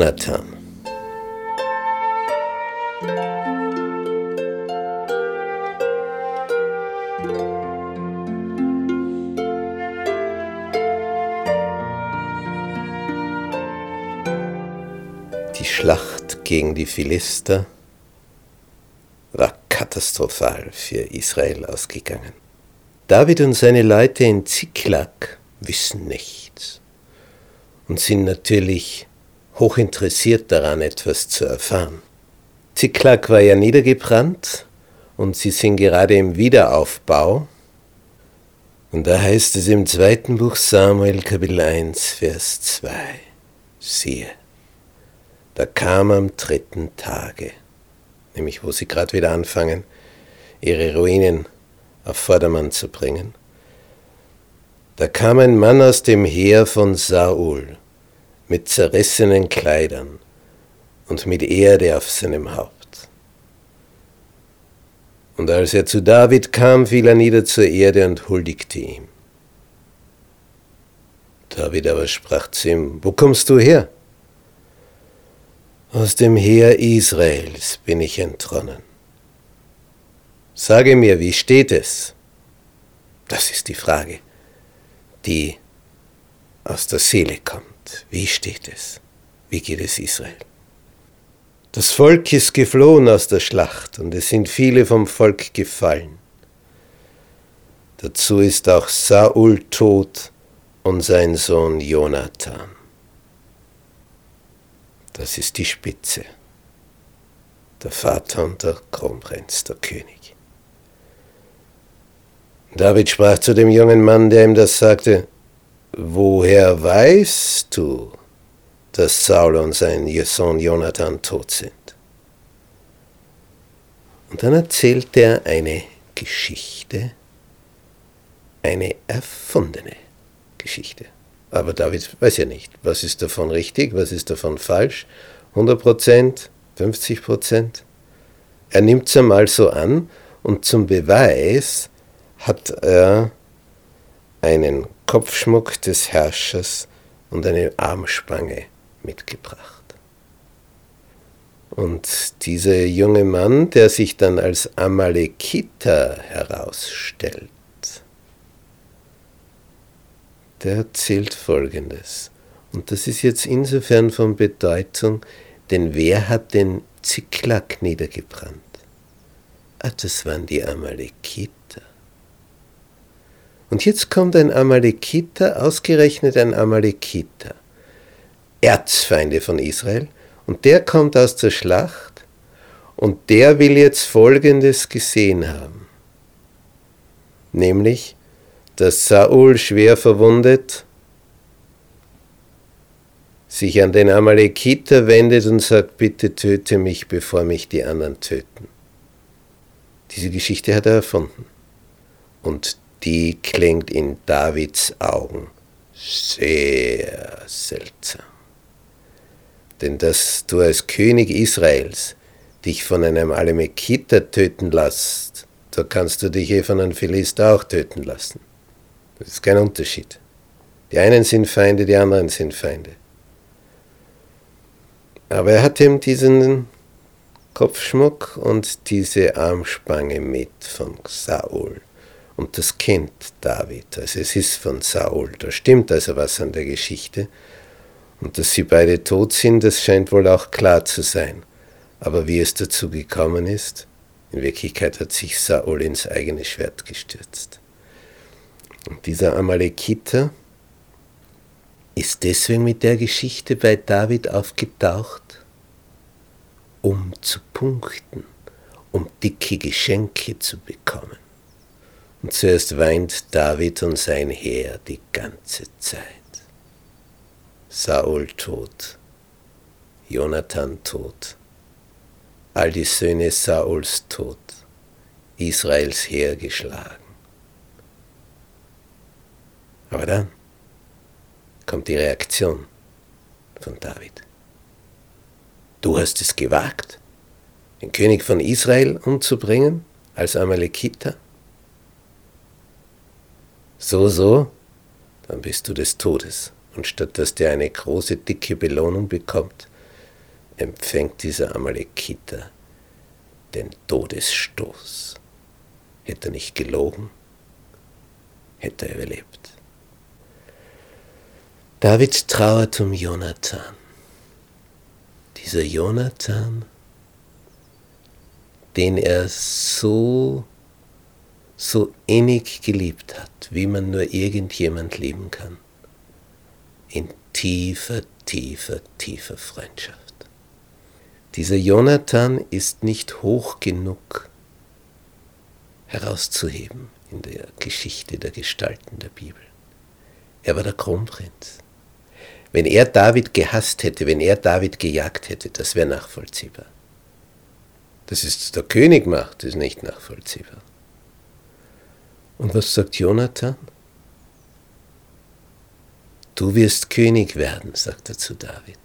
Jonathan. Die Schlacht gegen die Philister war katastrophal für Israel ausgegangen. David und seine Leute in Ziklag wissen nichts und sind natürlich hochinteressiert daran, etwas zu erfahren. Ziklag war ja niedergebrannt und sie sind gerade im Wiederaufbau. Und da heißt es im zweiten Buch Samuel Kapitel 1, Vers 2, siehe, da kam am dritten Tage, nämlich wo sie gerade wieder anfangen, ihre Ruinen auf Vordermann zu bringen, da kam ein Mann aus dem Heer von Saul, mit zerrissenen Kleidern und mit Erde auf seinem Haupt. Und als er zu David kam, fiel er nieder zur Erde und huldigte ihm. David aber sprach zu ihm, Wo kommst du her? Aus dem Heer Israels bin ich entronnen. Sage mir, wie steht es? Das ist die Frage, die aus der Seele kommt. Wie steht es? Wie geht es Israel? Das Volk ist geflohen aus der Schlacht und es sind viele vom Volk gefallen. Dazu ist auch Saul tot und sein Sohn Jonathan. Das ist die Spitze. Der Vater und der Kronprinz, der König. David sprach zu dem jungen Mann, der ihm das sagte, Woher weißt du, dass Saul und sein Sohn Jonathan tot sind? Und dann erzählt er eine Geschichte, eine erfundene Geschichte. Aber David weiß ja nicht, was ist davon richtig, was ist davon falsch. 100 Prozent, 50 Prozent. Er nimmt es einmal so an und zum Beweis hat er einen Kopfschmuck des Herrschers und eine Armspange mitgebracht. Und dieser junge Mann, der sich dann als Amalekiter herausstellt, der erzählt Folgendes. Und das ist jetzt insofern von Bedeutung, denn wer hat den Ziklag niedergebrannt? Ah, das waren die Amalekiter. Und jetzt kommt ein Amalekiter, ausgerechnet ein Amalekiter, Erzfeinde von Israel, und der kommt aus der Schlacht und der will jetzt Folgendes gesehen haben, nämlich, dass Saul schwer verwundet sich an den Amalekiter wendet und sagt, bitte töte mich, bevor mich die anderen töten. Diese Geschichte hat er erfunden. Und die klingt in Davids Augen sehr seltsam. Denn dass du als König Israels dich von einem Alemekiter töten lässt, da kannst du dich eh von einem Philister auch töten lassen. Das ist kein Unterschied. Die einen sind Feinde, die anderen sind Feinde. Aber er hat ihm diesen Kopfschmuck und diese Armspange mit von Saul. Und das kennt David. Also es ist von Saul. Da stimmt also was an der Geschichte. Und dass sie beide tot sind, das scheint wohl auch klar zu sein. Aber wie es dazu gekommen ist, in Wirklichkeit hat sich Saul ins eigene Schwert gestürzt. Und dieser Amalekiter ist deswegen mit der Geschichte bei David aufgetaucht, um zu punkten, um dicke Geschenke zu bekommen. Und zuerst weint David und sein Heer die ganze Zeit. Saul tot, Jonathan tot, all die Söhne Sauls tot, Israels Heer geschlagen. Aber dann kommt die Reaktion von David. Du hast es gewagt, den König von Israel umzubringen als Amalekiter? So, so, dann bist du des Todes. Und statt dass der eine große, dicke Belohnung bekommt, empfängt dieser Amalekiter den Todesstoß. Hätte er nicht gelogen, hätte er überlebt. David trauert um Jonathan. Dieser Jonathan, den er so, so innig geliebt hat, wie man nur irgendjemand lieben kann. In tiefer, tiefer, tiefer Freundschaft. Dieser Jonathan ist nicht hoch genug herauszuheben in der Geschichte der Gestalten der Bibel. Er war der Kronprinz. Wenn er David gehasst hätte, wenn er David gejagt hätte, das wäre nachvollziehbar. Dass es der König macht, ist nicht nachvollziehbar. Und was sagt Jonathan? Du wirst König werden, sagt er zu David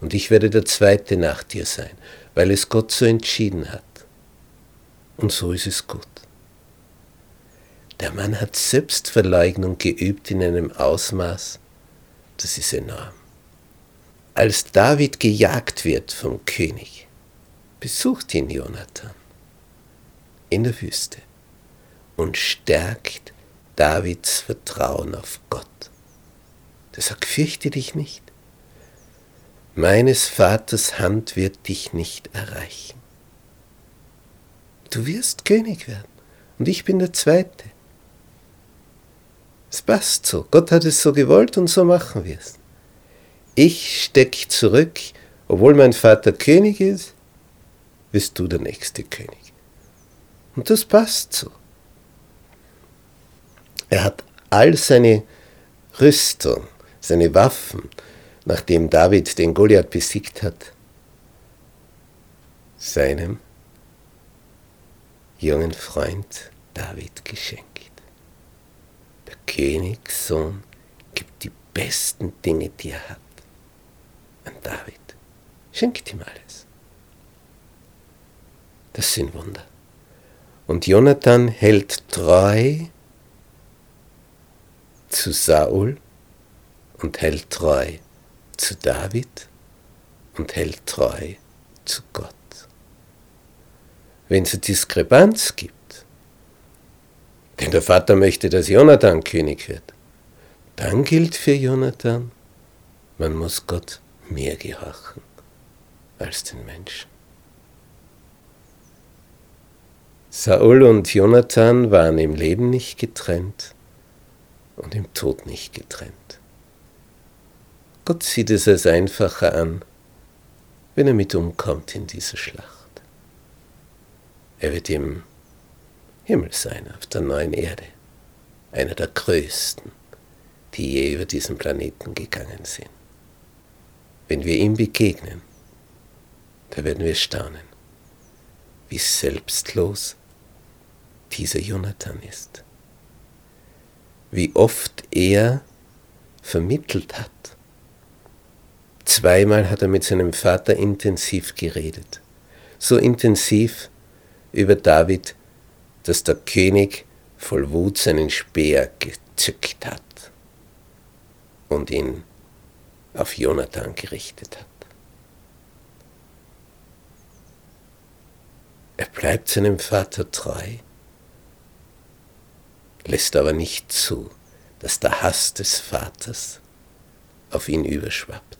und ich werde der Zweite nach dir sein, weil es Gott so entschieden hat. Und so ist es gut. Der Mann hat Selbstverleugnung geübt in einem Ausmaß, das ist enorm. Als David gejagt wird vom König, besucht ihn Jonathan in der Wüste und stärkt Davids Vertrauen auf Gott. Der sagt, fürchte dich nicht meines Vaters Hand wird dich nicht erreichen. Du wirst König werden und ich bin der Zweite. Es passt so. Gott hat es so gewollt und so machen wir es. Ich stecke zurück, obwohl mein Vater König ist, bist du der nächste König. Und das passt so. Er hat all seine Rüstung, seine Waffen, nachdem David den Goliath besiegt hat, seinem jungen Freund David geschenkt. Der Königssohn gibt die besten Dinge, die er hat, an David. Schenkt ihm alles. Das sind Wunder. Und Jonathan hält treu zu Saul und hält treu zu David und hält treu zu Gott. Wenn es eine Diskrepanz gibt, denn der Vater möchte, dass Jonathan König wird, dann gilt für Jonathan, man muss Gott mehr gehorchen als den Menschen. Saul und Jonathan waren im Leben nicht getrennt und im Tod nicht getrennt. Gott sieht es als einfacher an, wenn er mit umkommt in dieser Schlacht. Er wird im Himmel sein, auf der neuen Erde, einer der größten, die je über diesen Planeten gegangen sind. Wenn wir ihm begegnen, da werden wir staunen, wie selbstlos dieser Jonathan ist, wie oft er vermittelt hat Zweimal hat er mit seinem Vater intensiv geredet. So intensiv über David, dass der König voll Wut seinen Speer gezückt hat und ihn auf Jonathan gerichtet hat. Er bleibt seinem Vater treu, lässt aber nicht zu, dass der Hass des Vaters auf ihn überschwappt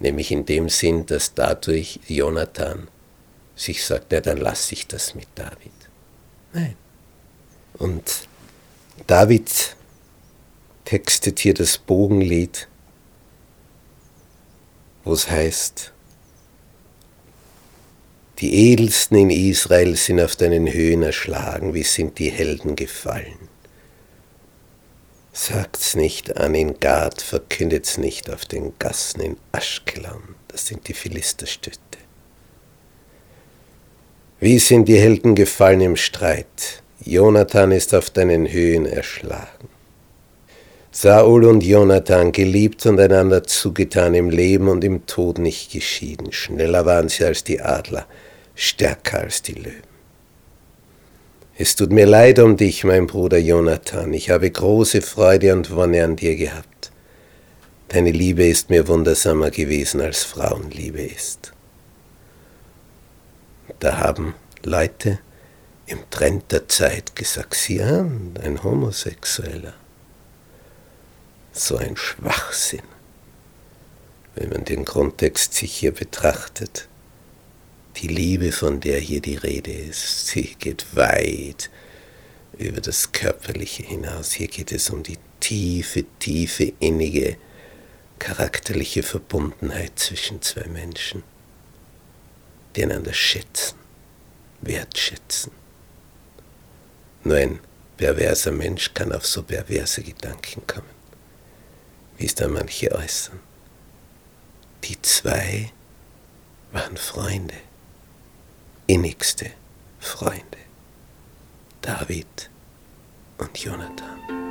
nämlich in dem Sinn, dass dadurch Jonathan sich sagt, ja, dann lasse ich das mit David. Nein. Und David textet hier das Bogenlied, wo es heißt, die Edelsten in Israel sind auf deinen Höhen erschlagen, wie sind die Helden gefallen. Sagt's nicht an in Gad, verkündet's nicht auf den Gassen in Aschkelon, das sind die Philisterstädte. Wie sind die Helden gefallen im Streit? Jonathan ist auf deinen Höhen erschlagen. Saul und Jonathan, geliebt und einander zugetan im Leben und im Tod nicht geschieden. Schneller waren sie als die Adler, stärker als die Löwen. Es tut mir leid um dich, mein Bruder Jonathan. Ich habe große Freude und Wonne an dir gehabt. Deine Liebe ist mir wundersamer gewesen, als Frauenliebe ist. Da haben Leute im Trend der Zeit gesagt, sie an, ein Homosexueller. So ein Schwachsinn, wenn man den Kontext sich hier betrachtet. Die Liebe, von der hier die Rede ist, sie geht weit über das Körperliche hinaus. Hier geht es um die tiefe, tiefe, innige, charakterliche Verbundenheit zwischen zwei Menschen, die einander schätzen, wertschätzen. Nur ein perverser Mensch kann auf so perverse Gedanken kommen, wie es da manche äußern. Die zwei waren Freunde innigste Freunde, David und Jonathan.